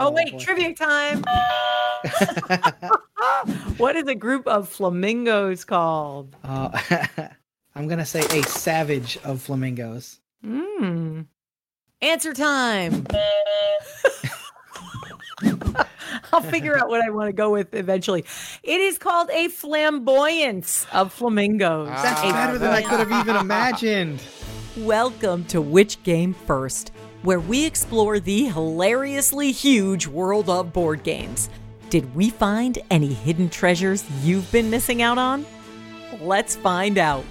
Oh, wait, boy. trivia time. what is a group of flamingos called? Uh, I'm gonna say a savage of flamingos. Hmm. Answer time. I'll figure out what I want to go with eventually. It is called a flamboyance of flamingos. That's A better than I could have even imagined. Welcome to Which Game First, where we explore the hilariously huge world of board games. Did we find any hidden treasures you've been missing out on? Let's find out.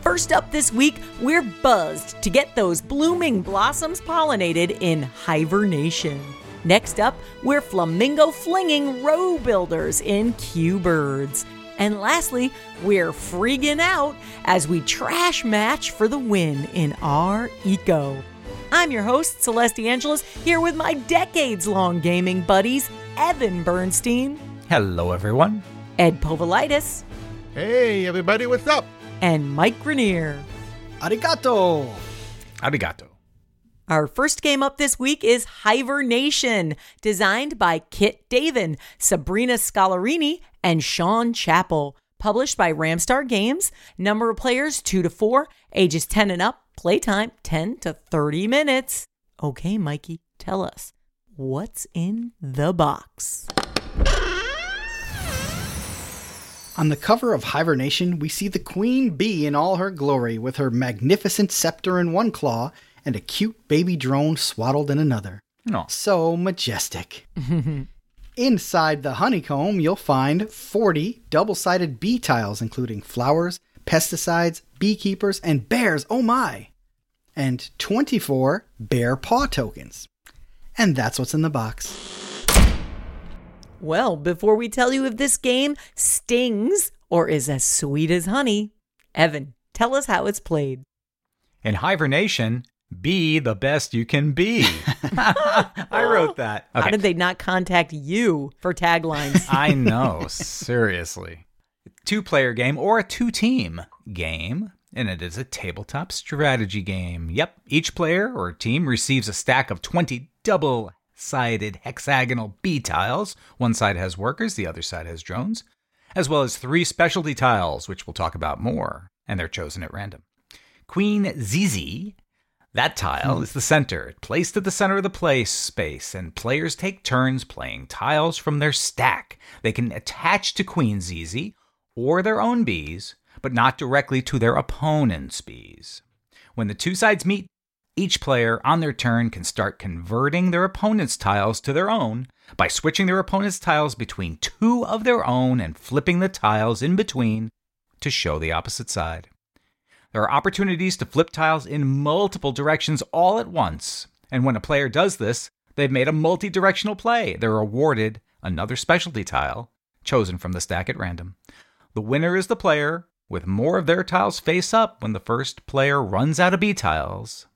First up this week, we're buzzed to get those blooming blossoms pollinated in hibernation. Next up, we're flamingo flinging row builders in Cubirds. And lastly, we're freaking out as we trash match for the win in our eco. I'm your host, Celeste Angeles, here with my decades long gaming buddies, Evan Bernstein, Hello, everyone. Ed Povolitis, Hey, everybody, what's up? and Mike Grenier. Arigato. Arigato. Our first game up this week is Hibernation, designed by Kit Davin, Sabrina Scalarini, and Sean Chappell. Published by Ramstar Games. Number of players 2 to 4, ages 10 and up, playtime 10 to 30 minutes. Okay, Mikey, tell us what's in the box. On the cover of Hibernation, we see the queen bee in all her glory with her magnificent scepter in one claw and a cute baby drone swaddled in another. No. So majestic. Inside the honeycomb, you'll find 40 double sided bee tiles, including flowers, pesticides, beekeepers, and bears. Oh my! And 24 bear paw tokens. And that's what's in the box. Well, before we tell you if this game stings or is as sweet as honey, Evan, tell us how it's played. In hibernation, be the best you can be. I wrote that. How did they not contact you for taglines? I know, seriously. Two player game or a two team game, and it is a tabletop strategy game. Yep, each player or team receives a stack of 20 double sided hexagonal B tiles. One side has workers, the other side has drones, as well as three specialty tiles, which we'll talk about more, and they're chosen at random. Queen Zizi that tile is the center, placed at the center of the play space, and players take turns playing tiles from their stack. They can attach to Queen Zizi or their own bees, but not directly to their opponent's bees. When the two sides meet, each player on their turn can start converting their opponent's tiles to their own by switching their opponent's tiles between two of their own and flipping the tiles in between to show the opposite side. There are opportunities to flip tiles in multiple directions all at once, and when a player does this, they've made a multi directional play. They're awarded another specialty tile, chosen from the stack at random. The winner is the player with more of their tiles face up when the first player runs out of B tiles,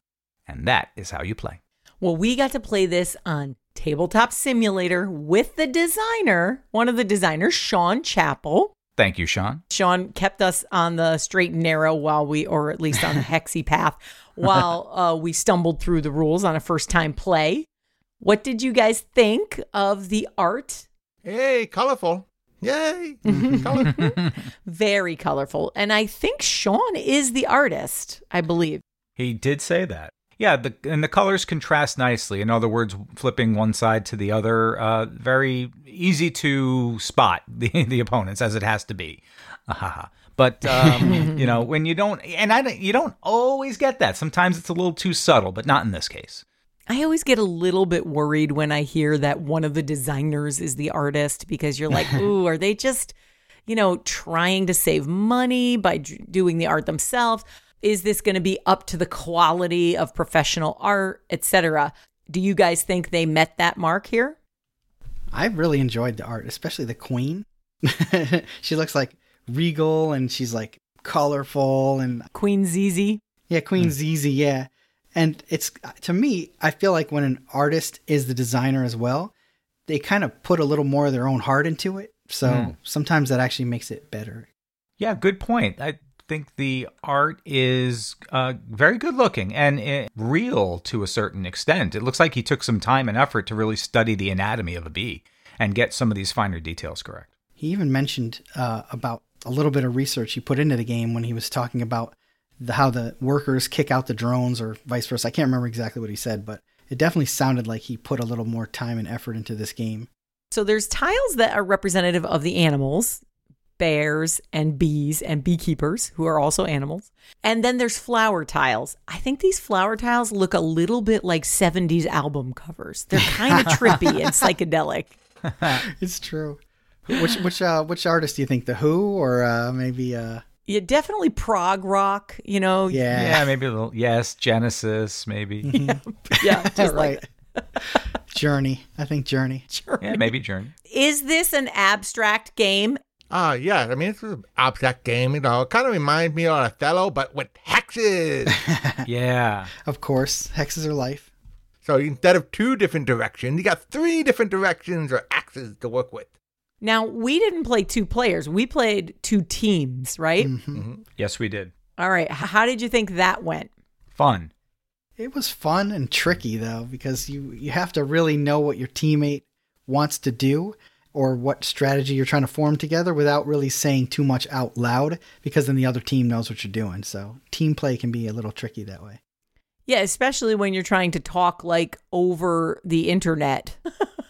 and that is how you play. well, we got to play this on Tabletop Simulator with the designer, one of the designers, Sean Chappell. Thank you, Sean. Sean kept us on the straight and narrow while we, or at least on the hexy path, while uh, we stumbled through the rules on a first time play. What did you guys think of the art? Hey, colorful. Yay. Color. Very colorful. And I think Sean is the artist, I believe. He did say that. Yeah, the, and the colors contrast nicely. In other words, flipping one side to the other, uh, very easy to spot the, the opponents as it has to be. Ahaha. But um, you know, when you don't, and I, don't- you don't always get that. Sometimes it's a little too subtle, but not in this case. I always get a little bit worried when I hear that one of the designers is the artist because you're like, ooh, are they just, you know, trying to save money by d- doing the art themselves? Is this going to be up to the quality of professional art, etc.? Do you guys think they met that mark here? I really enjoyed the art, especially the queen. she looks like regal and she's like colorful and Queen Zizi. yeah, Queen hmm. Zizi, yeah. And it's to me, I feel like when an artist is the designer as well, they kind of put a little more of their own heart into it. So Mm. sometimes that actually makes it better. Yeah, good point. I, think the art is uh, very good looking and uh, real to a certain extent. It looks like he took some time and effort to really study the anatomy of a bee and get some of these finer details correct. He even mentioned uh, about a little bit of research he put into the game when he was talking about the, how the workers kick out the drones or vice versa. I can't remember exactly what he said, but it definitely sounded like he put a little more time and effort into this game. So there's tiles that are representative of the animals, bears and bees and beekeepers who are also animals. And then there's flower tiles. I think these flower tiles look a little bit like 70s album covers. They're kind of trippy and psychedelic. it's true. Which which uh which artist do you think? The Who or uh maybe uh Yeah, definitely prog rock, you know. yeah. Yeah, maybe a little. Yes, Genesis, maybe. Yeah, just like right. Journey. I think Journey. yeah, maybe Journey. Is this an abstract game? Ah, yeah. I mean, it's an abstract game, you know. It kind of reminds me of Othello, but with hexes. Yeah. Of course. Hexes are life. so instead of two different directions, you got three different directions or axes to work with. Now, we didn't play two players. We played two teams, right? Mm-hmm. Mm-hmm. Yes, we did. All right. How did you think that went? Fun. It was fun and tricky though because you you have to really know what your teammate wants to do or what strategy you're trying to form together without really saying too much out loud because then the other team knows what you're doing. So team play can be a little tricky that way. Yeah, especially when you're trying to talk like over the internet.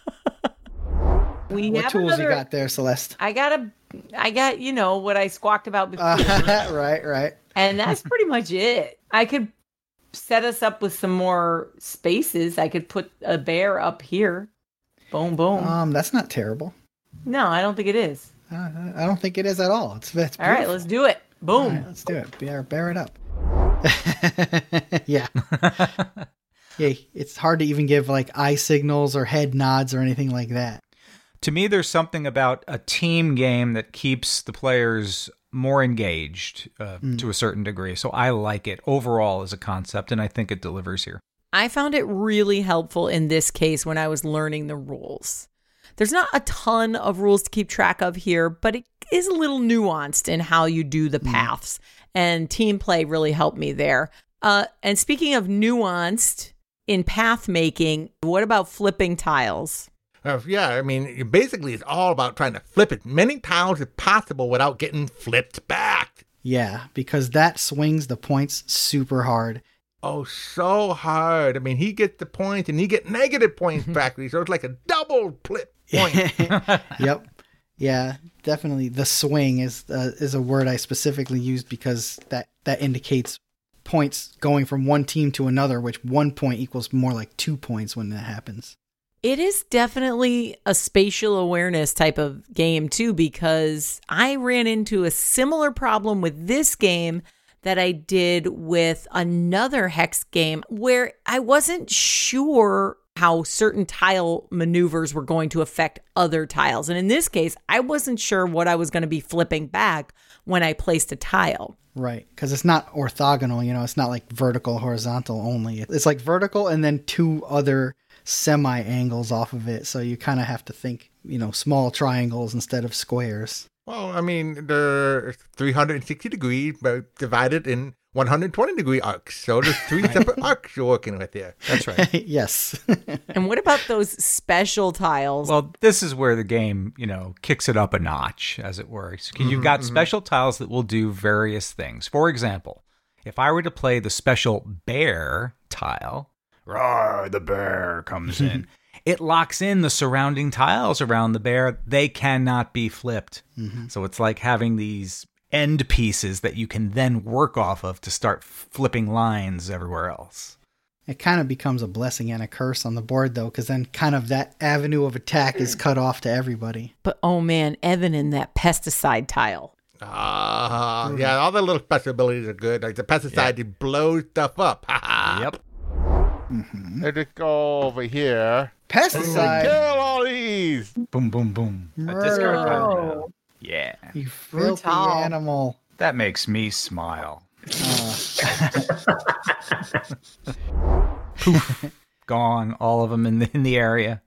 we what have tools another- you got there, Celeste? I got a, I got you know what I squawked about before, Uh, right, right. and that's pretty much it. I could set us up with some more spaces. I could put a bear up here. Boom, boom. Um, that's not terrible. no, I don't think it is. Uh, I don't think it is at all. It's, it's All right, let's do it. Boom. Right, let's do it. Bear, bear it up. yeah. yeah. It's hard to even give like eye signals or head nods or anything like that. To me, there's something about a team game that keeps the players more engaged uh, to a certain degree. So I like it overall as a concept, and I think it delivers here. I found it really helpful in this case when I was learning the rules. There's not a ton of rules to keep track of here, but it is a little nuanced in how you do the paths. And team play really helped me there. Uh, and speaking of nuanced in path making, what about flipping tiles? Uh, yeah, I mean, basically, it's all about trying to flip as many times as possible without getting flipped back. Yeah, because that swings the points super hard. Oh, so hard. I mean, he gets the points and he get negative points back. So it's like a double flip point. yep. Yeah, definitely. The swing is uh, is a word I specifically used because that that indicates points going from one team to another, which one point equals more like two points when that happens. It is definitely a spatial awareness type of game, too, because I ran into a similar problem with this game that I did with another hex game where I wasn't sure how certain tile maneuvers were going to affect other tiles. And in this case, I wasn't sure what I was going to be flipping back when I placed a tile. Right, because it's not orthogonal. You know, it's not like vertical, horizontal only. It's like vertical and then two other semi angles off of it. So you kind of have to think, you know, small triangles instead of squares. well, I mean, the 360 degrees but divided in 120 degree arcs. So there's three separate arcs you're working with here. That's right. yes. And what about those special tiles? Well, this is where the game, you know, kicks it up a notch, as it were. So you've mm-hmm, got mm-hmm. special tiles that will do various things. For example, if I were to play the special bear tile, roar, the bear comes in. It locks in the surrounding tiles around the bear. They cannot be flipped. Mm-hmm. So it's like having these end pieces that you can then work off of to start flipping lines everywhere else. it kind of becomes a blessing and a curse on the board, though, because then kind of that avenue of attack is mm. cut off to everybody. but oh man, Evan in that pesticide tile. Ah, mm. yeah, all the little special abilities are good. Like the pesticide, it blows stuff up. Ha ha. Yep. Let it go over here. Pesticide! Kill all these. Boom, boom, boom. A Murder. Yeah. You filthy Brutal. animal. That makes me smile. Oh. Poof. Gone, all of them in the, in the area.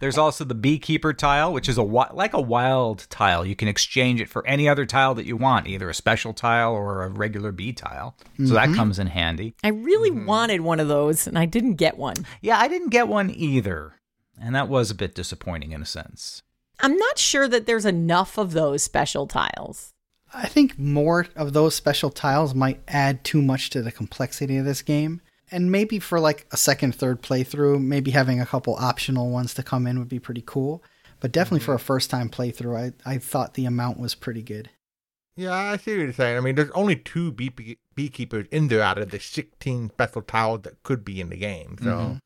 There's also the beekeeper tile, which is a like a wild tile. You can exchange it for any other tile that you want, either a special tile or a regular bee tile. So that mm-hmm. comes in handy. I really mm. wanted one of those and I didn't get one. Yeah, I didn't get one either, and that was a bit disappointing in a sense. I'm not sure that there's enough of those special tiles. I think more of those special tiles might add too much to the complexity of this game. And maybe for like a second, third playthrough, maybe having a couple optional ones to come in would be pretty cool. But definitely for mm-hmm. a first time playthrough, I, I thought the amount was pretty good. Yeah, I see what you're saying. I mean, there's only two bee- beekeepers in there out of the 16 special tiles that could be in the game. So, mm-hmm.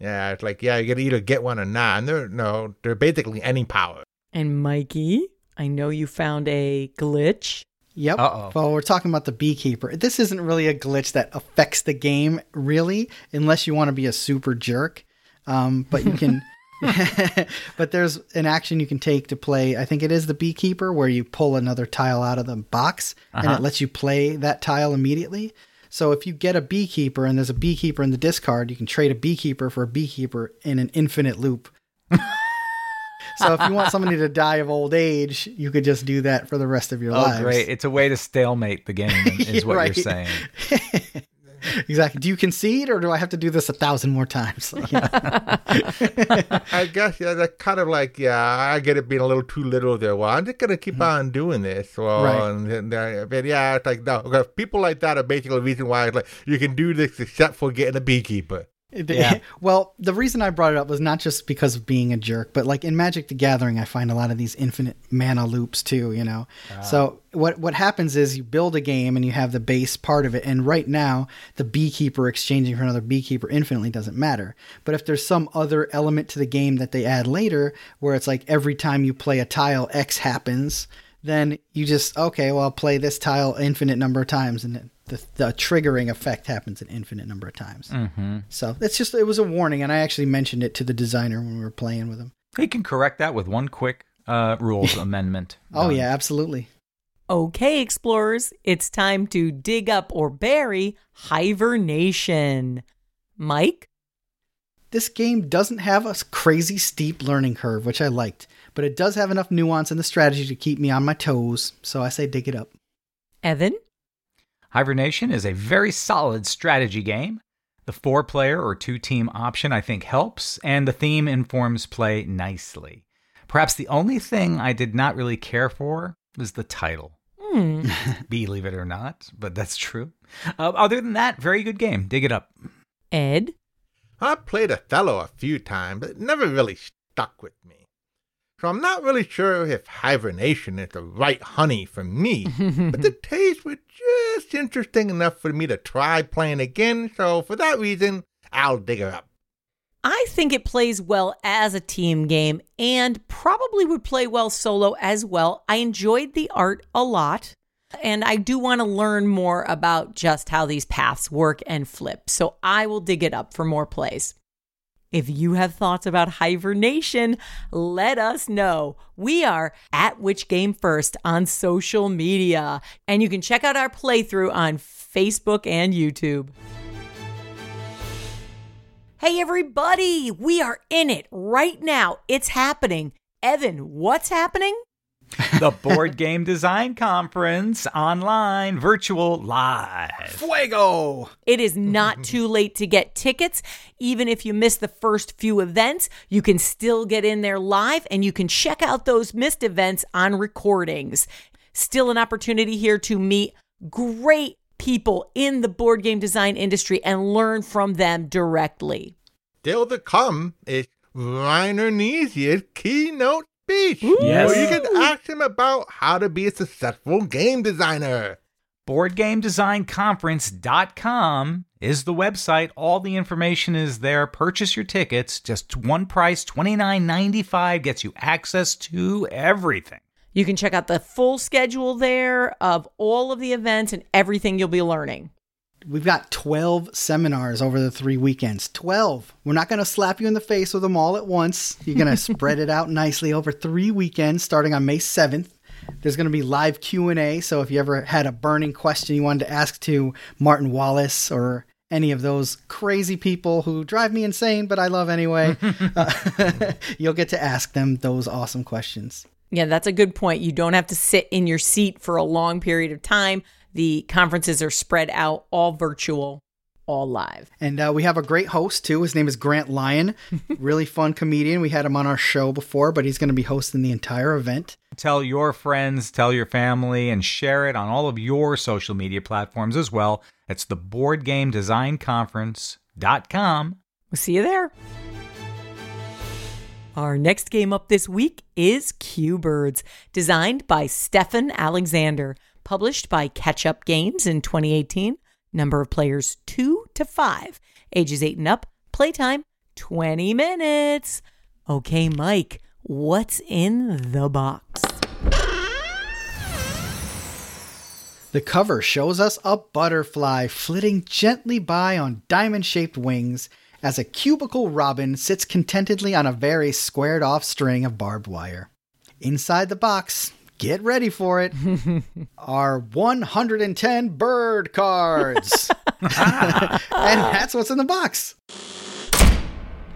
yeah, it's like, yeah, you gotta either get one or not. And they're, no, they're basically any power. And Mikey, I know you found a glitch. Yep. Uh-oh. Well, we're talking about the beekeeper. This isn't really a glitch that affects the game, really, unless you want to be a super jerk. Um, but you can. but there's an action you can take to play. I think it is the beekeeper where you pull another tile out of the box and it lets you play that tile immediately. So if you get a beekeeper and there's a beekeeper in the discard, you can trade a beekeeper for a beekeeper in an infinite loop. so if you want somebody to die of old age, you could just do that for the rest of your Oh, lives. great! It's a way to stalemate the game, is what you're saying. Exactly. Do you concede, or do I have to do this a thousand more times? I guess, yeah, that's kind of like, yeah, I get it being a little too little there. Well, I'm just gonna keep on doing this. Well, Right. and, then, uh, but yeah, it's like, no, because people like that are basically the reason why it's like, you can do this except for getting a beekeeper. Yeah. well, the reason I brought it up was not just because of being a jerk, but like in Magic the Gathering, I find a lot of these infinite mana loops too, you know? Ah. So what, what happens is you build a game and you have the base part of it. And right now, the beekeeper exchanging for another beekeeper infinitely doesn't matter. But if there's some other element to the game that they add later, where it's like every time you play a tile, X happens, then you just, okay, well, I'll play this tile infinite number of times. And it- the, the triggering effect happens an infinite number of times. So it's just it was a warning, and I actually mentioned it to the designer when we were playing with him. He can correct that with one quick uh, rules amendment. Oh Done. yeah, absolutely. Okay, explorers, it's time to dig up or bury hibernation. Mike? This game doesn't have a crazy steep learning curve, which I liked, but it does have enough nuance in the strategy to keep me on my toes. So I say dig it up. Evan? Hibernation is a very solid strategy game. The four player or two team option, I think, helps, and the theme informs play nicely. Perhaps the only thing I did not really care for was the title. Hmm. Believe it or not, but that's true. Uh, other than that, very good game. Dig it up. Ed? I played Othello a few times, but it never really stuck with me. So I'm not really sure if hibernation is the right honey for me, but the taste was just interesting enough for me to try playing again, so for that reason, I'll dig her up. I think it plays well as a team game and probably would play well solo as well. I enjoyed the art a lot. And I do want to learn more about just how these paths work and flip. So I will dig it up for more plays. If you have thoughts about hibernation, let us know. We are at Which Game First on social media, and you can check out our playthrough on Facebook and YouTube. Hey, everybody, we are in it right now. It's happening. Evan, what's happening? The Board Game Design Conference, online, virtual, live. Fuego! It is not too late to get tickets. Even if you miss the first few events, you can still get in there live and you can check out those missed events on recordings. Still an opportunity here to meet great people in the board game design industry and learn from them directly. Still to come is Reiner Knizia's keynote speech. Yes. Where you can ask him about how to be a successful game designer. BoardGameDesignConference.com is the website. All the information is there. Purchase your tickets. Just one price, $29.95 gets you access to everything. You can check out the full schedule there of all of the events and everything you'll be learning. We've got 12 seminars over the three weekends. 12. We're not going to slap you in the face with them all at once. You're going to spread it out nicely over three weekends starting on May 7th. There's going to be live Q&A, so if you ever had a burning question you wanted to ask to Martin Wallace or any of those crazy people who drive me insane, but I love anyway, uh, you'll get to ask them those awesome questions. Yeah, that's a good point. You don't have to sit in your seat for a long period of time. The conferences are spread out, all virtual, all live. And uh, we have a great host too. His name is Grant Lyon, really fun comedian. We had him on our show before, but he's going to be hosting the entire event. Tell your friends, tell your family, and share it on all of your social media platforms as well. It's the Board Game Design Conference.com. We'll see you there. Our next game up this week is Cubirds, designed by Stefan Alexander, published by Catch Up Games in 2018. Number of players 2 to 5, ages 8 and up, playtime 20 minutes. Okay, Mike, what's in the box? The cover shows us a butterfly flitting gently by on diamond shaped wings as a cubicle robin sits contentedly on a very squared off string of barbed wire. Inside the box, get ready for it, are 110 bird cards. and that's what's in the box.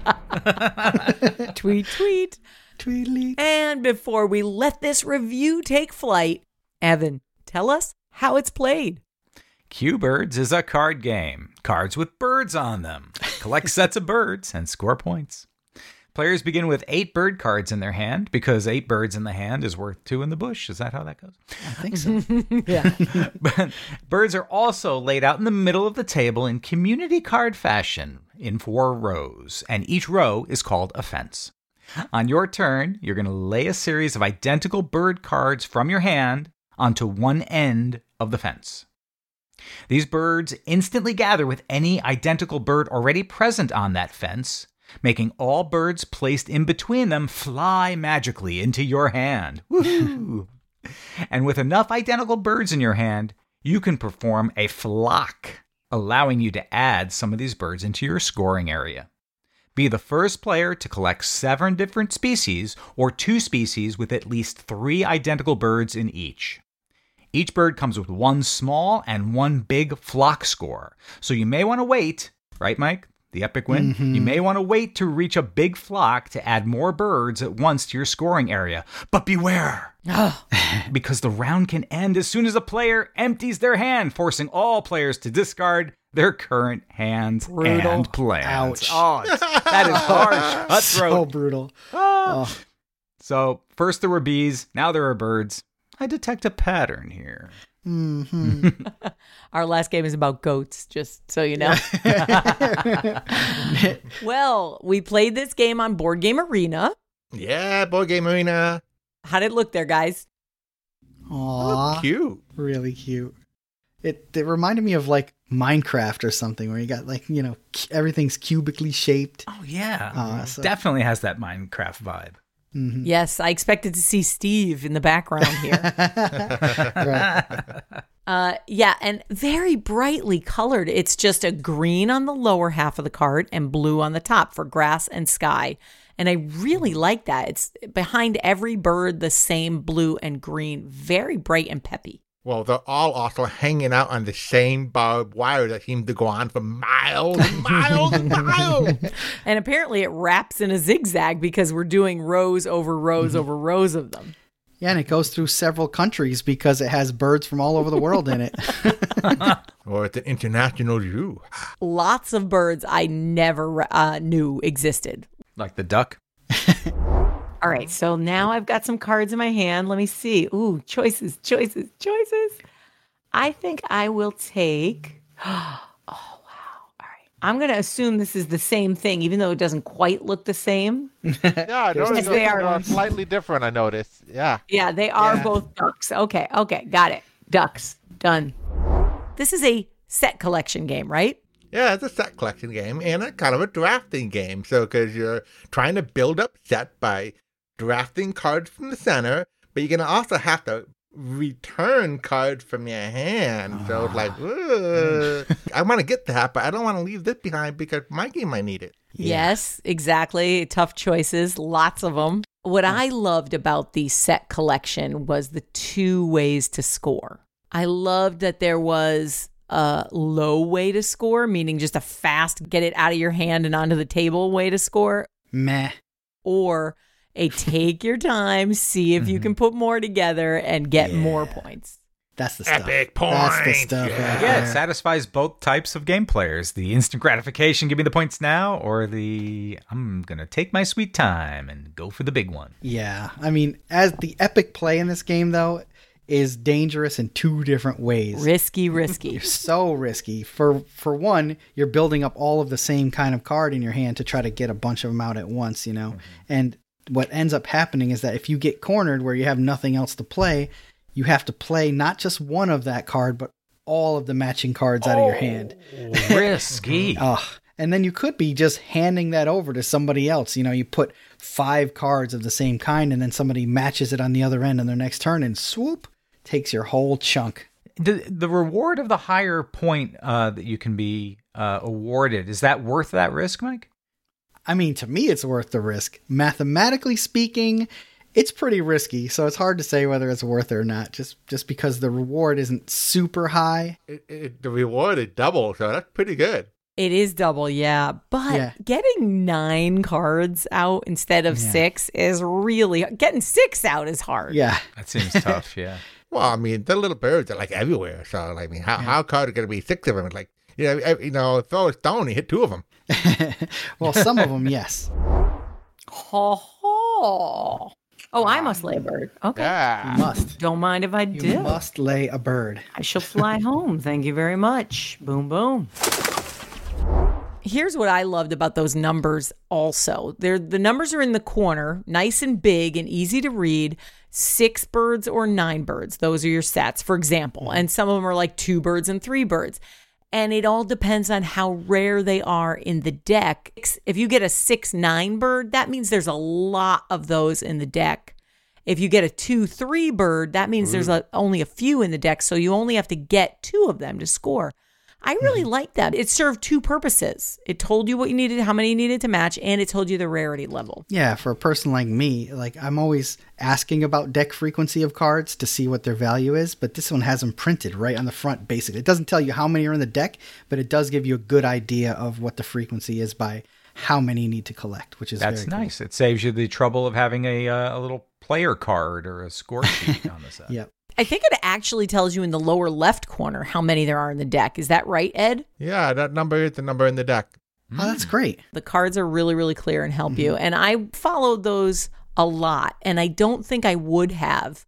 tweet, tweet. Tweedly. And before we let this review take flight, Evan, tell us how it's played. Cubirds is a card game. Cards with birds on them. Collect sets of birds and score points. Players begin with eight bird cards in their hand because eight birds in the hand is worth two in the bush. Is that how that goes? I think so. Yeah. But birds are also laid out in the middle of the table in community card fashion in four rows, and each row is called a fence. On your turn, you're going to lay a series of identical bird cards from your hand onto one end of the fence. These birds instantly gather with any identical bird already present on that fence, making all birds placed in between them fly magically into your hand. And with enough identical birds in your hand, you can perform a flock, allowing you to add some of these birds into your scoring area. Be the first player to collect seven different species or two species with at least three identical birds in each. Each bird comes with one small and one big flock score. So you may want to wait, right, Mike? The epic win? You mm-hmm. may want to wait to reach a big flock to add more birds at once to your scoring area. But beware! Ah. because the round can end as soon as a player empties their hand, forcing all players to discard their current hands Brutal. and plans. Ouch. Oh, that is harsh. Cutthroat. So brutal. Ah. ah. So first there were bees, now there are birds. I detect a pattern here. Our last game is about goats, just so you know. well, we played this game on Board Game Arena. Yeah, board game arena. How did it look there, guys? Aw, Cute. really cute. It it reminded me of like Minecraft or something where you got like you know everything's cubically shaped. Oh yeah, Ah, so- definitely has that Minecraft vibe. Yes, I expected to see Steve in the background here. Right. Uh, yeah, and very brightly colored. It's just a green on the lower half of the card and blue on the top for grass and sky. And I really like that. It's behind every bird the same blue and green, very bright and peppy. Well, they're all also hanging out on the same barbed wire that seems to go on for miles and miles and miles. And apparently it wraps in a zigzag because we're doing rows over rows over rows of them. Yeah, and it goes through several countries because it has birds from all over the world in it. Or it's an international zoo. Lots of birds I never uh, knew existed. Like the duck. All right, so now I've got some cards in my hand. Let me see. Ooh, choices, choices, choices. I think I will take. Oh, wow. All right. I'm going to assume this is the same thing, even though it doesn't quite look the same. Yeah, I noticed they are. are slightly different. I noticed. Yeah. Yeah, they are Yeah. both ducks. Okay, okay, got it. Ducks. Done. This is a set collection game, right? Yeah, it's a set collection game and a kind of a drafting game. So, because you're trying to build up set by drafting cards from the center, but you're going to also have to return cards from your hand. So it's like, ah. ugh. I want to get that, but I don't want to leave this behind because Mikey might need it. Yes, exactly. Tough choices, lots of them. What I loved about the set collection was the two ways to score. I loved that there was a low way to score, meaning just a fast get it out of your hand and onto the table way to score, Meh. or a take your time, see if you can mm-hmm. put more together and get more points. That's the stuff. Epic That's the point. stuff. Yeah. right Yeah, it satisfies both types of game players. The instant gratification, give me the points now, or the I'm going to take my sweet time and go for the big one. Yeah, I mean, as the epic play in this game though is dangerous in two different ways. Risky, risky. so risky. For for one, you're building up all of the same kind of card in your hand to try to get a bunch of them out at once, you know. Mm-hmm. And what ends up happening is that if you get cornered where you have nothing else to play, you have to play not just one of that card, but all of the matching cards out of your hand. Risky. Ugh. And then you could be just handing that over to somebody else. You know, you put five cards of the same kind, and then somebody matches it on the other end on their next turn, and swoop, takes your whole chunk. the, the reward of the higher point uh, that you can be uh, awarded, is that worth that risk, Mike? I mean, to me, it's worth the risk. Mathematically speaking, it's pretty risky, so it's hard to say whether it's worth it or not. Just just because the reward isn't super high. It, it, the reward is double, so that's pretty good. It is double, yeah. But Yeah. getting nine cards out instead of Yeah. six is really getting six out is hard. Yeah, That seems tough, yeah. Well, I mean, the little birds are like everywhere. So, I mean, how how hard are going to be six of them? It's like, you know, you know, throw a stone, you hit two of them. well, some of them, yes. Ho ho. Oh, I must lay a bird. Okay. You must. Don't mind if I You do. must lay a bird. I shall fly home. Thank you very much. Boom, boom. Here's what I loved about those numbers also. They're, the numbers are in the corner, nice and big and easy to read. Six birds or nine birds. Those are your sets, for example. Mm-hmm. And some of them are like two birds and three birds. And it all depends on how rare they are in the deck. If you get a six, nine bird, that means there's a lot of those in the deck. If you get a two three bird, that means there's mm. a, only a few in the deck, so you only have to get two of them to score. I really like that. It served two purposes. It told you what you needed, how many you needed to match, and it told you the rarity level. Yeah, for a person like me, like I'm always asking about deck frequency of cards to see what their value is, but this one has them printed right on the front basically. It doesn't tell you how many are in the deck, but it does give you a good idea of what the frequency is by how many you need to collect, which is That's very cool. nice. It saves you the trouble of having a, uh, a little player card or a score sheet on the side. Yep. I think it actually tells you in the lower left corner how many there are in the deck. Is that right, Ed? Yeah, that number is the number in the deck. Oh, that's great. The cards are really, really clear and help you. Mm-hmm. And I followed those a lot. And I don't think I would have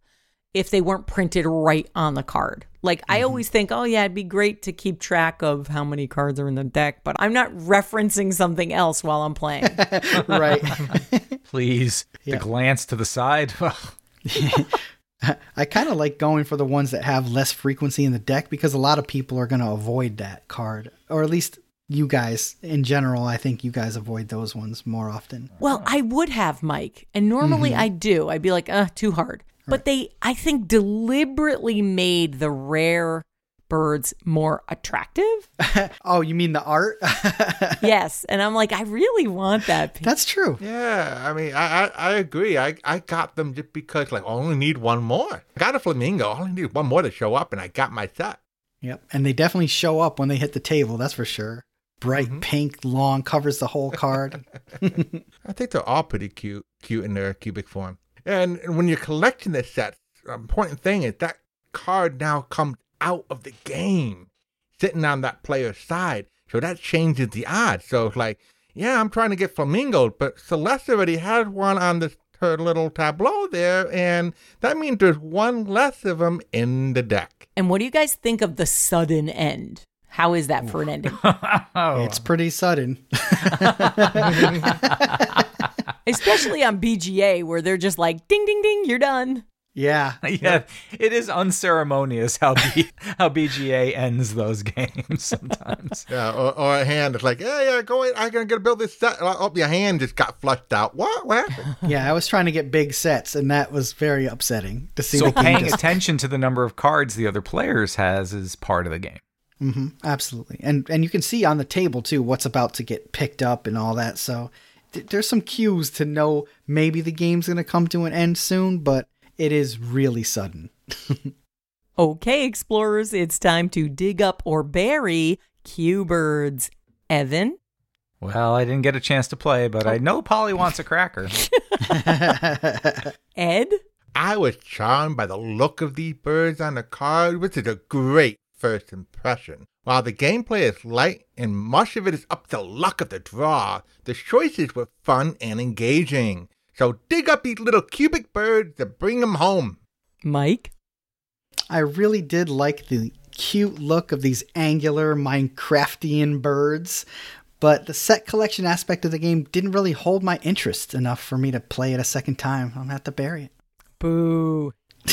if they weren't printed right on the card. Like I mm-hmm. always think, oh yeah, it'd be great to keep track of how many cards are in the deck, but I'm not referencing something else while I'm playing. right. Please, Yeah. the glance to the side. I kind of like going for the ones that have less frequency in the deck because a lot of people are going to avoid that card, or at least you guys in general. I think you guys avoid those ones more often. Well, I would have, Mike. And normally I do. I'd be like, uh, too hard. But they, I think, deliberately made the rare birds more attractive. Oh, you mean the art? yes. And I'm like, I really want that. pic- That's true. Yeah, I mean, I, I, I agree. I, I got them just because, like, I only need one more. I got a flamingo. I only need one more to show up, and I got my set. Yep. And they definitely show up when they hit the table, that's for sure. Bright mm-hmm. pink, long, covers the whole card. I think they're all pretty cute, cute in their cubic form. And when you're collecting this set, the important thing is that card now comes out of the game, sitting on that player's side. So that changes the odds. So it's like, yeah, I'm trying to get flamingos, but Celeste already has one on this her little tableau there, and that means there's one less of them in the deck. And what do you guys think of the sudden end? How is that for an ending? oh, It's pretty sudden. Especially on BGA where they're just like, ding, ding, ding, you're done. Yeah. yeah, it is unceremonious how B- how BGA ends those games sometimes. Yeah, or, or a hand that's like, yeah, yeah, go in. I'm going to build this set. Oh, your hand just got flushed out. What? What happened? Yeah, I was trying to get big sets, and that was very upsetting to see So paying just attention to the number of cards the other players has is part of the game. hmm absolutely, and and you can see on the table too what's about to get picked up and all that. So th- there's some cues to know maybe the game's going to come to an end soon, but it is really sudden. Okay, explorers, it's time to dig up or bury Cubirds. Evan? Well, I didn't get a chance to play, but I oh. know Polly wants a cracker. Ed? I was charmed by the look of these birds on the card, which is a great first impression. While the gameplay is light and much of it is up to luck of the draw, the choices were fun and engaging. So dig up these little cubic birds to bring them home. Mike? I really did like the cute look of these angular Minecraftian birds, but the set collection aspect of the game didn't really hold my interest enough for me to play it a second time. I'm gonna have to bury it. Boo.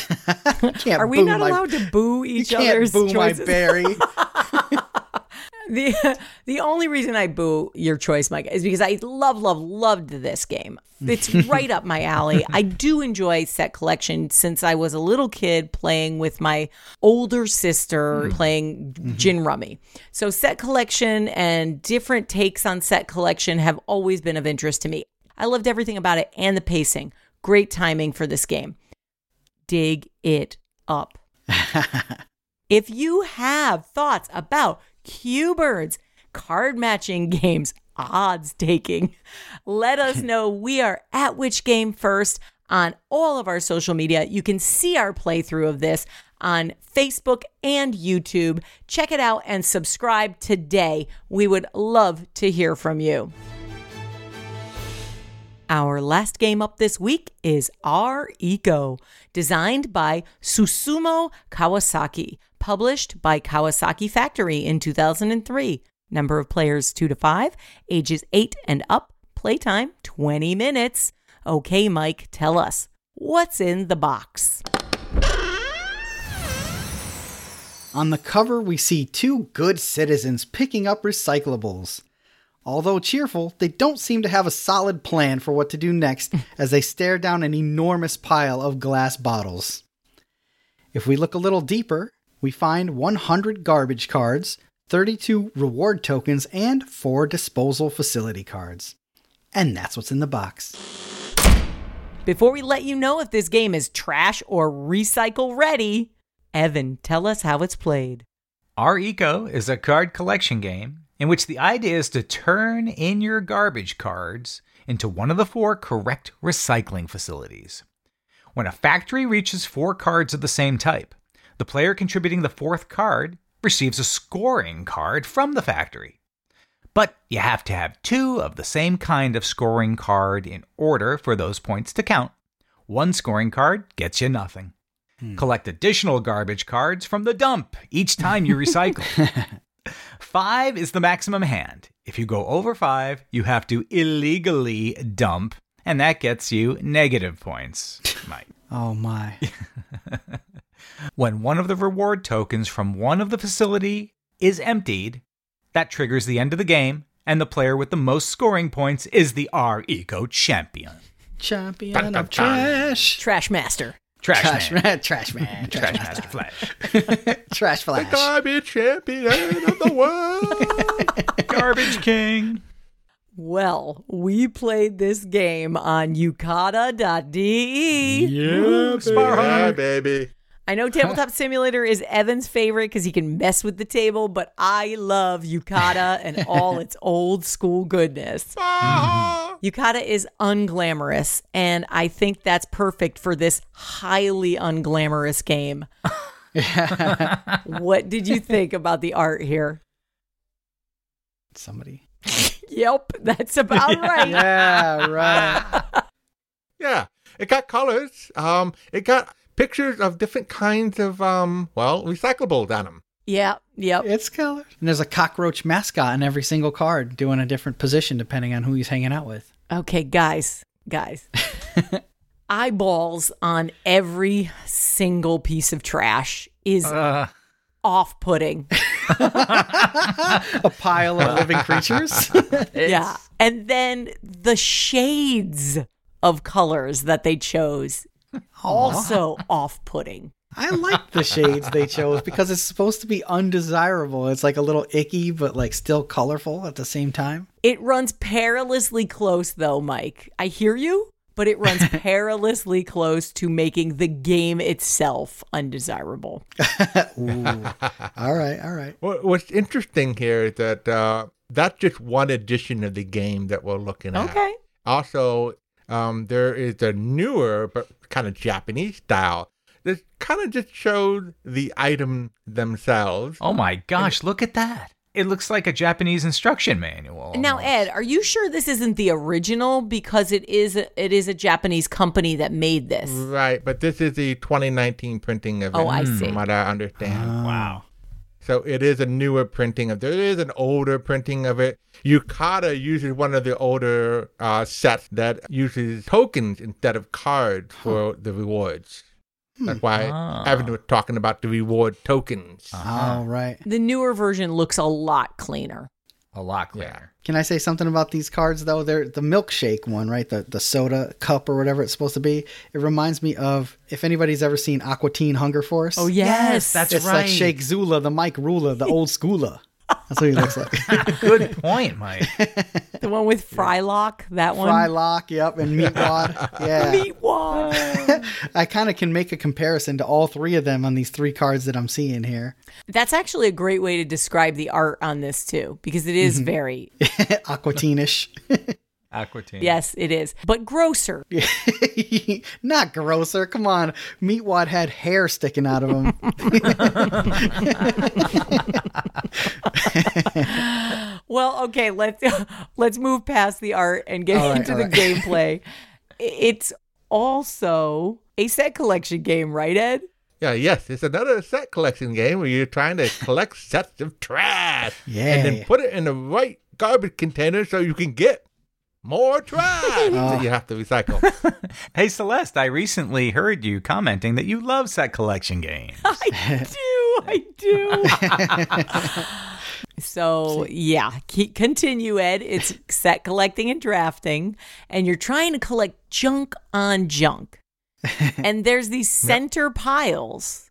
Can't Are we boo not my- allowed to boo each You each can't other's boo my choices? berry. the the only reason I boo your choice, Mike, is because I love, love, loved this game. It's right up my alley. I do enjoy set collection since I was a little kid playing with my older sister mm-hmm. playing mm-hmm. gin rummy. So set collection and different takes on set collection have always been of interest to me. I loved everything about it and the pacing. Great timing for this game. Dig it up. If you have thoughts about Cubirds, card matching games, odds taking, let us know. We are at Which Game First on all of our social media. You can see our playthrough of this on Facebook and YouTube. Check it out and subscribe today. We would love to hear from you. Our last game up this week is R Eco, designed by Susumu Kawasaki, published by Kawasaki Factory in 2003. Number of players 2 to 5, ages 8 and up, playtime 20 minutes. Okay, Mike, tell us what's in the box. On the cover, we see two good citizens picking up recyclables. Although cheerful, they don't seem to have a solid plan for what to do next as they stare down an enormous pile of glass bottles. If we look a little deeper, we find 100 garbage cards, 32 reward tokens, and 4 disposal facility cards. And that's what's in the box. Before we let you know if this game is trash or recycle ready, Evan, tell us how it's played. R-Eco is a card collection game in which the idea is to turn in your garbage cards into one of the four correct recycling facilities. When a factory reaches four cards of the same type, the player contributing the fourth card receives a scoring card from the factory. But you have to have two of the same kind of scoring card in order for those points to count. One scoring card gets you nothing. Hmm. Collect additional garbage cards from the dump each time you recycle. five is the maximum hand. If you go over five, you have to illegally dump, and that gets you negative points. Mike. Oh my. When one of the reward tokens from one of the facility is emptied, that triggers the end of the game, and the player with the most scoring points is the R Eco champion. Champion Dun, dun, of trash. Trash Master. Trash, Trash man. man. Trash man. Trash Trash, Master Flash. trash The flash. garbage champion of the world. Garbage King. Well, we played this game on yucata.de. yeah, baby. I know Tabletop Simulator is Evan's favorite because he can mess with the table, but I love Yucata and all its old school goodness. Ah. Yucata is unglamorous, and I think that's perfect for this highly unglamorous game. what did you think about the art here? Somebody. Yep, that's about right. Yeah, right. Yeah, it got colors. Um, it got pictures of different kinds of um, well, recyclables on them. Yeah, yep. It's colored. And there's a cockroach mascot in every single card doing a different position depending on who he's hanging out with. Okay, guys, guys. Eyeballs on every single piece of trash is Uh, off putting. A pile of living creatures. yeah. And then the shades of colors that they chose also off putting. I like the shades they chose because it's supposed to be undesirable. It's like a little icky, but like still colorful at the same time. It runs perilously close though, Mike. I hear you, but it runs perilously close to making the game itself undesirable. Ooh. all right, all right. What- What's interesting here is that uh, that's just one edition of the game that we're looking at. Okay. Also, um, there is a newer but kind of Japanese style that kind of just showed the item themselves. Oh my gosh, look at that. It looks like a Japanese instruction manual. Now. Ed, are you sure this isn't the original because it is a, it is a Japanese company that made this? Right, but this is the 2019 printing of it. Oh, I see. From what I understand. Wow. So it is a newer printing of. There is an older printing of it. Yucata uses one of the older uh, sets that uses tokens instead of cards for the rewards. That's why Ah. Evan was talking about the reward tokens. All right. The newer version looks a lot cleaner. A lot Yeah. cleaner. Can I say something about these cards though? They're the milkshake one, right? The the soda cup or whatever it's supposed to be. It reminds me of if anybody's ever seen Aqua Teen Hunger Force. Oh yes, that's right. it's like Shake Zula, the Mike Rula, the old schooler. That's what he looks like. Good point, Mike. the one with Frylock. That one. Frylock, yep, and Meatwad. Yeah. Meatwad. I kind of can make a comparison to all three of them on these three cards that I'm seeing here. That's actually a great way to describe the art on this too, because it is mm-hmm. very Aqua Teenish. Aqua Teen. yes, it is, but grosser. Not grosser. Come on. Meatwad had hair sticking out of him. Well, okay, let's let's move past the art and get All right, into the right. gameplay. It's also a set collection game, right, Ed? Yeah, yes, it's another set collection game where you're trying to collect sets of trash. Yeah. And then put it in the right garbage container so you can get more trash that you have to recycle. Hey, Celeste, I recently heard you commenting that you love set collection games. I do. I do. so, yeah, keep, continue, Ed. It's set collecting and drafting, and you're trying to collect junk on junk. and there's these center piles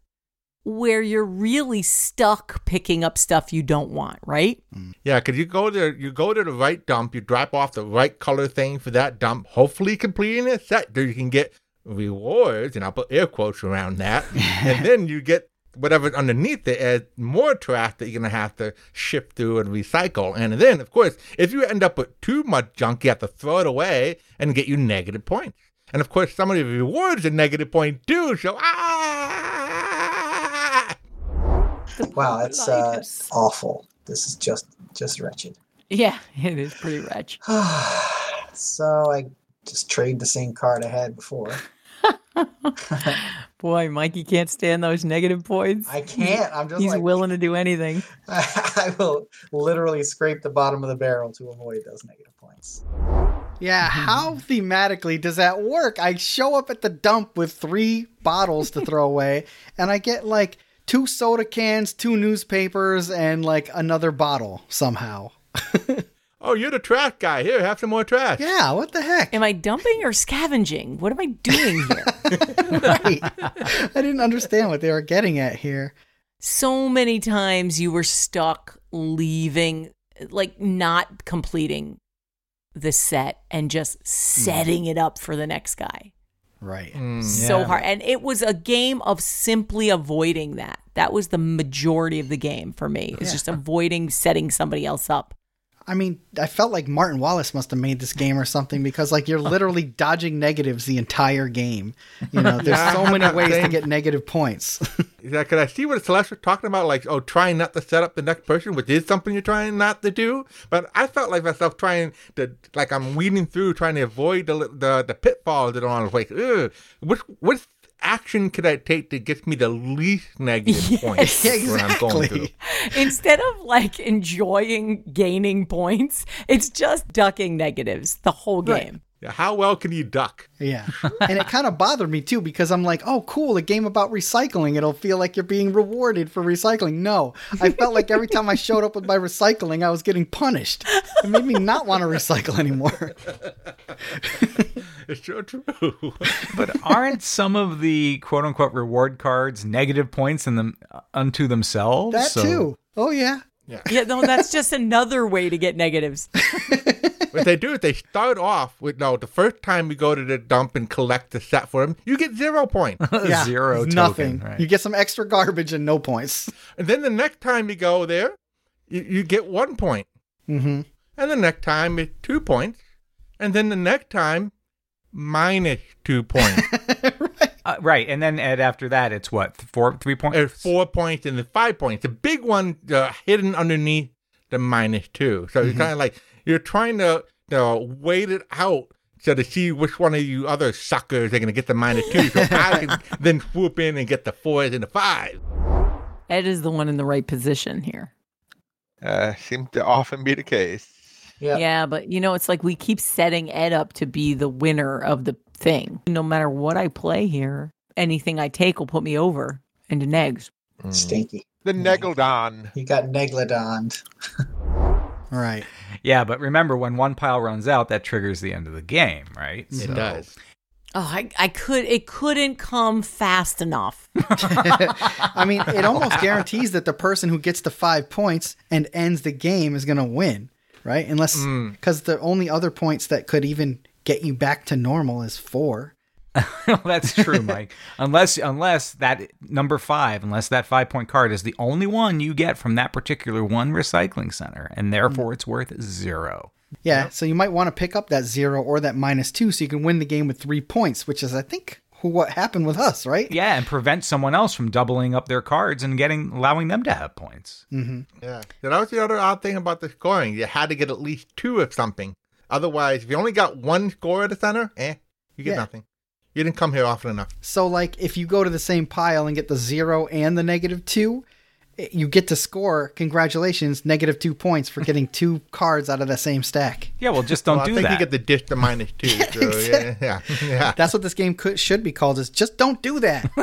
where you're really stuck picking up stuff you don't want, right? Yeah, because you go to you go to the right dump, you drop off the right color thing for that dump, hopefully completing a set so you can get rewards, and I'll put air quotes around that, and then you get whatever's underneath it as more trash that you're gonna have to shift through and recycle. And then, of course, if you end up with too much junk, you have to throw it away and get you negative points. And of course, some of the rewards are negative point too. So ah. Wow, it's uh, awful. This is just just wretched. Yeah, it is pretty wretched. so I just trade the same card I had before. Boy, Mikey can't stand those negative points. I can't. I'm just He's like willing to do anything. I will literally scrape the bottom of the barrel to avoid those negative points. Yeah, how thematically does that work? I show up at the dump with three bottles to throw away, and I get like two soda cans, two newspapers, and like another bottle somehow. Oh, you're the trash guy. Here, have some more trash. Yeah, what the heck? Am I dumping or scavenging? What am I doing here? right. I didn't understand what they were getting at here. so many times you were stuck leaving, like not completing the set and just hmm. setting it up for the next guy. Right. Mm. So Yeah. hard. And it was a game of simply avoiding that. That was the majority of the game for me. It's just avoiding setting somebody else up. I mean, I felt like Martin Wallace must have made this game or something because like you're literally dodging negatives the entire game. You know, there's so many ways to get negative points. Yeah, because I see what Celeste was talking about, like, oh, trying not to set up the next person, which is something you're trying not to do. But I felt like myself trying to, like, I'm weeding through, trying to avoid the the, the pitfalls that are on the way. Ugh, what what action could I take to get me the least negative points when I'm going through? exactly. Instead of like enjoying gaining points, it's just ducking negatives the whole game. Yeah, how well can you duck? Yeah. And it kind of bothered me too because I'm like, oh, cool, a game about recycling. It'll feel like you're being rewarded for recycling. No, I felt like every time I showed up with my recycling, I was getting punished. It made me not want to recycle anymore. It's so true. But aren't some of the quote unquote reward cards negative points in them unto themselves? That So- too. Oh, yeah. Yeah, no, that's just another way to get negatives. what they do is they start off with no. The first time you go to the dump and collect the set for them, you get zero points. Yeah, Zero token, nothing. right. You get some extra garbage and no points. and then the next time you go there, you, you get one point. Mm-hmm. And the next time it's two points. And then the next time, minus two points. Uh, right, and then Ed, after that, it's what four, three points. There's four points and the five points. The big one uh, hidden underneath the minus two. So Mm-hmm. it's kind of like you're trying to you know, wait it out so to see which one of you other suckers are going to get the minus two. So I can then swoop in and get the fours and the fives. Ed is the one in the right position here. Uh, seems to often be the case. Yeah. Yeah, but you know, it's like we keep setting Ed up to be the winner of the thing. No matter what I play here, anything I take will put me over into negs. Mm. Stinky. The Negeldon. You got Neglodon. right. Yeah, but remember, when one pile runs out, that triggers the end of the game, right? It So- does. Oh, I, I could it couldn't come fast enough. I mean, it almost guarantees that the person who gets the five points and ends the game is going to win, right? Unless, Mm. because the only other points that could even get you back to normal is four. That's true, Mike. unless unless that number five, unless that five point card is the only one you get from that particular one recycling center, and therefore it's worth zero. Yeah, so you might want to pick up that zero or that minus two so you can win the game with three points, which is, I think, what happened with us, right? Yeah, and prevent someone else from doubling up their cards and getting allowing them to have points. Yeah. So that was the other odd thing about the scoring. You had to get at least two of something. Otherwise, if you only got one score at the center, eh, you get Yeah. nothing. You didn't come here often enough. So, like, if you go to the same pile and get the zero and the negative two, you get to score, congratulations, negative two points for getting two cards out of the same stack. Yeah, well, just don't well, do I think that. you get the dish to minus two. so, yeah, yeah, yeah. That's what this game could, should be called is just don't do that.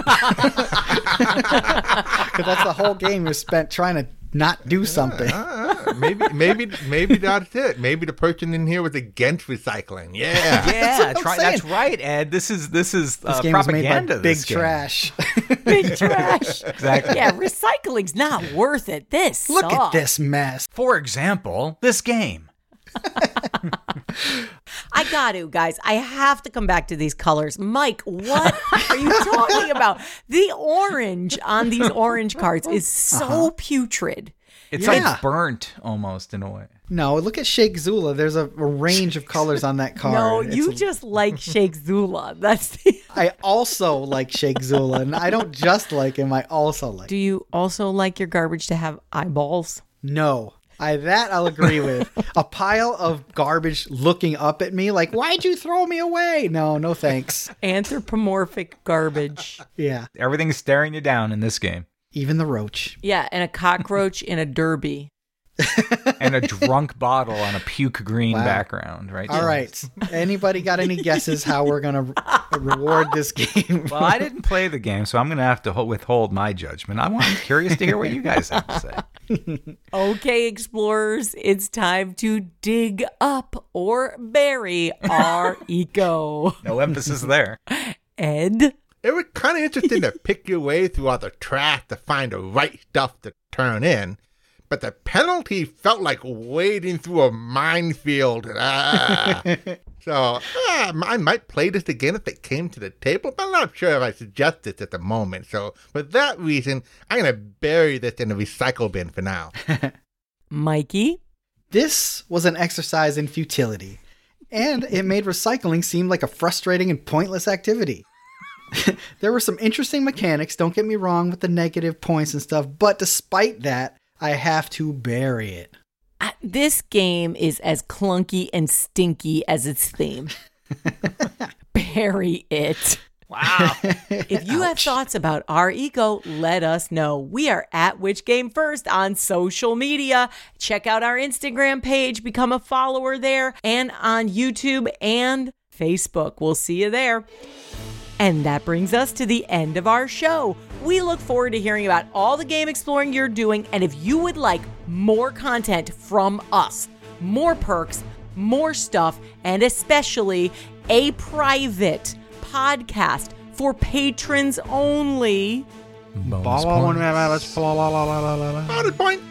'Cause that's the whole game is spent trying to not do something. Ah, maybe, maybe, maybe that's it. Maybe the person in here was against recycling. Yeah. yeah, what I'm try, that's right, Ed. This is this is This uh, game was made by propaganda. big game. trash. Big trash. Exactly. yeah, recycling's not worth it. This Look at this mess. For example, this game. I got to, guys. I have to come back to these colors. Mike, what are you talking about? The orange on these orange cards is so uh-huh. putrid. It's Yeah. like burnt almost in a way. No, look at Shake Zula. There's a, a range of colors on that card. No, It's you a- just like Shake Zula. That's the. I also like Shake Zula, and I don't just like him. I also like. Do you also like your garbage to have eyeballs? No, I that I'll agree with. A pile of garbage looking up at me, like, "Why'd you throw me away?" No, no thanks. Anthropomorphic garbage. Yeah, Everything's staring you down in this game. even the roach. Yeah, and a cockroach in a derby. And a drunk bottle on a puke green Wow. background, right? All right. Anybody got any guesses how we're gonna re- reward this game? Well, I didn't play the game, so I'm going to have to ho- withhold my judgment. I want, I'm curious to hear what you guys have to say. Okay, explorers, it's time to dig up or bury our eco. No emphasis there. Ed? It was kind of interesting to pick your way through all the trash to find the right stuff to turn in, but the penalty felt like wading through a minefield. Ah. so ah, I might play this again if it came to the table, but I'm not sure if I suggest this at the moment. So for that reason, I'm gonna bury this in the recycle bin for now. Mikey? This was an exercise in futility, and it made recycling seem like a frustrating and pointless activity. there were some interesting mechanics, don't get me wrong, with the negative points and stuff, but despite that, I have to bury it. Uh, this game is as clunky and stinky as its theme. bury it. Wow. If you have thoughts about R-Eco, let us know. We are at Which Game First on social media. Check out our Instagram page, become a follower there, and on YouTube and Facebook. We'll see you there. And that brings us to the end of our show. We look forward to hearing about all the game exploring you're doing. And if you would like more content from us, more perks, more stuff, and especially a private podcast for patrons only, Bonus points.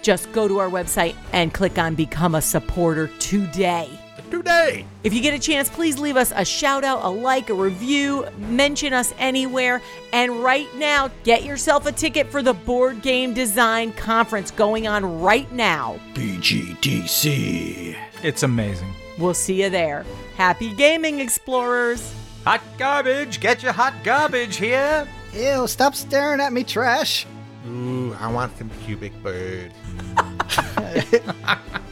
Just go to our website and click on Become a Supporter today. Today. If you get a chance, please leave us a shout out, a like, a review, mention us anywhere. And right now, get yourself a ticket for the Board Game Design Conference going on right now. BGDC. It's amazing. We'll see you there. Happy gaming, explorers! Hot garbage! Get your hot garbage here! Ew, stop staring at me, trash. Ooh, I want some cubic bird.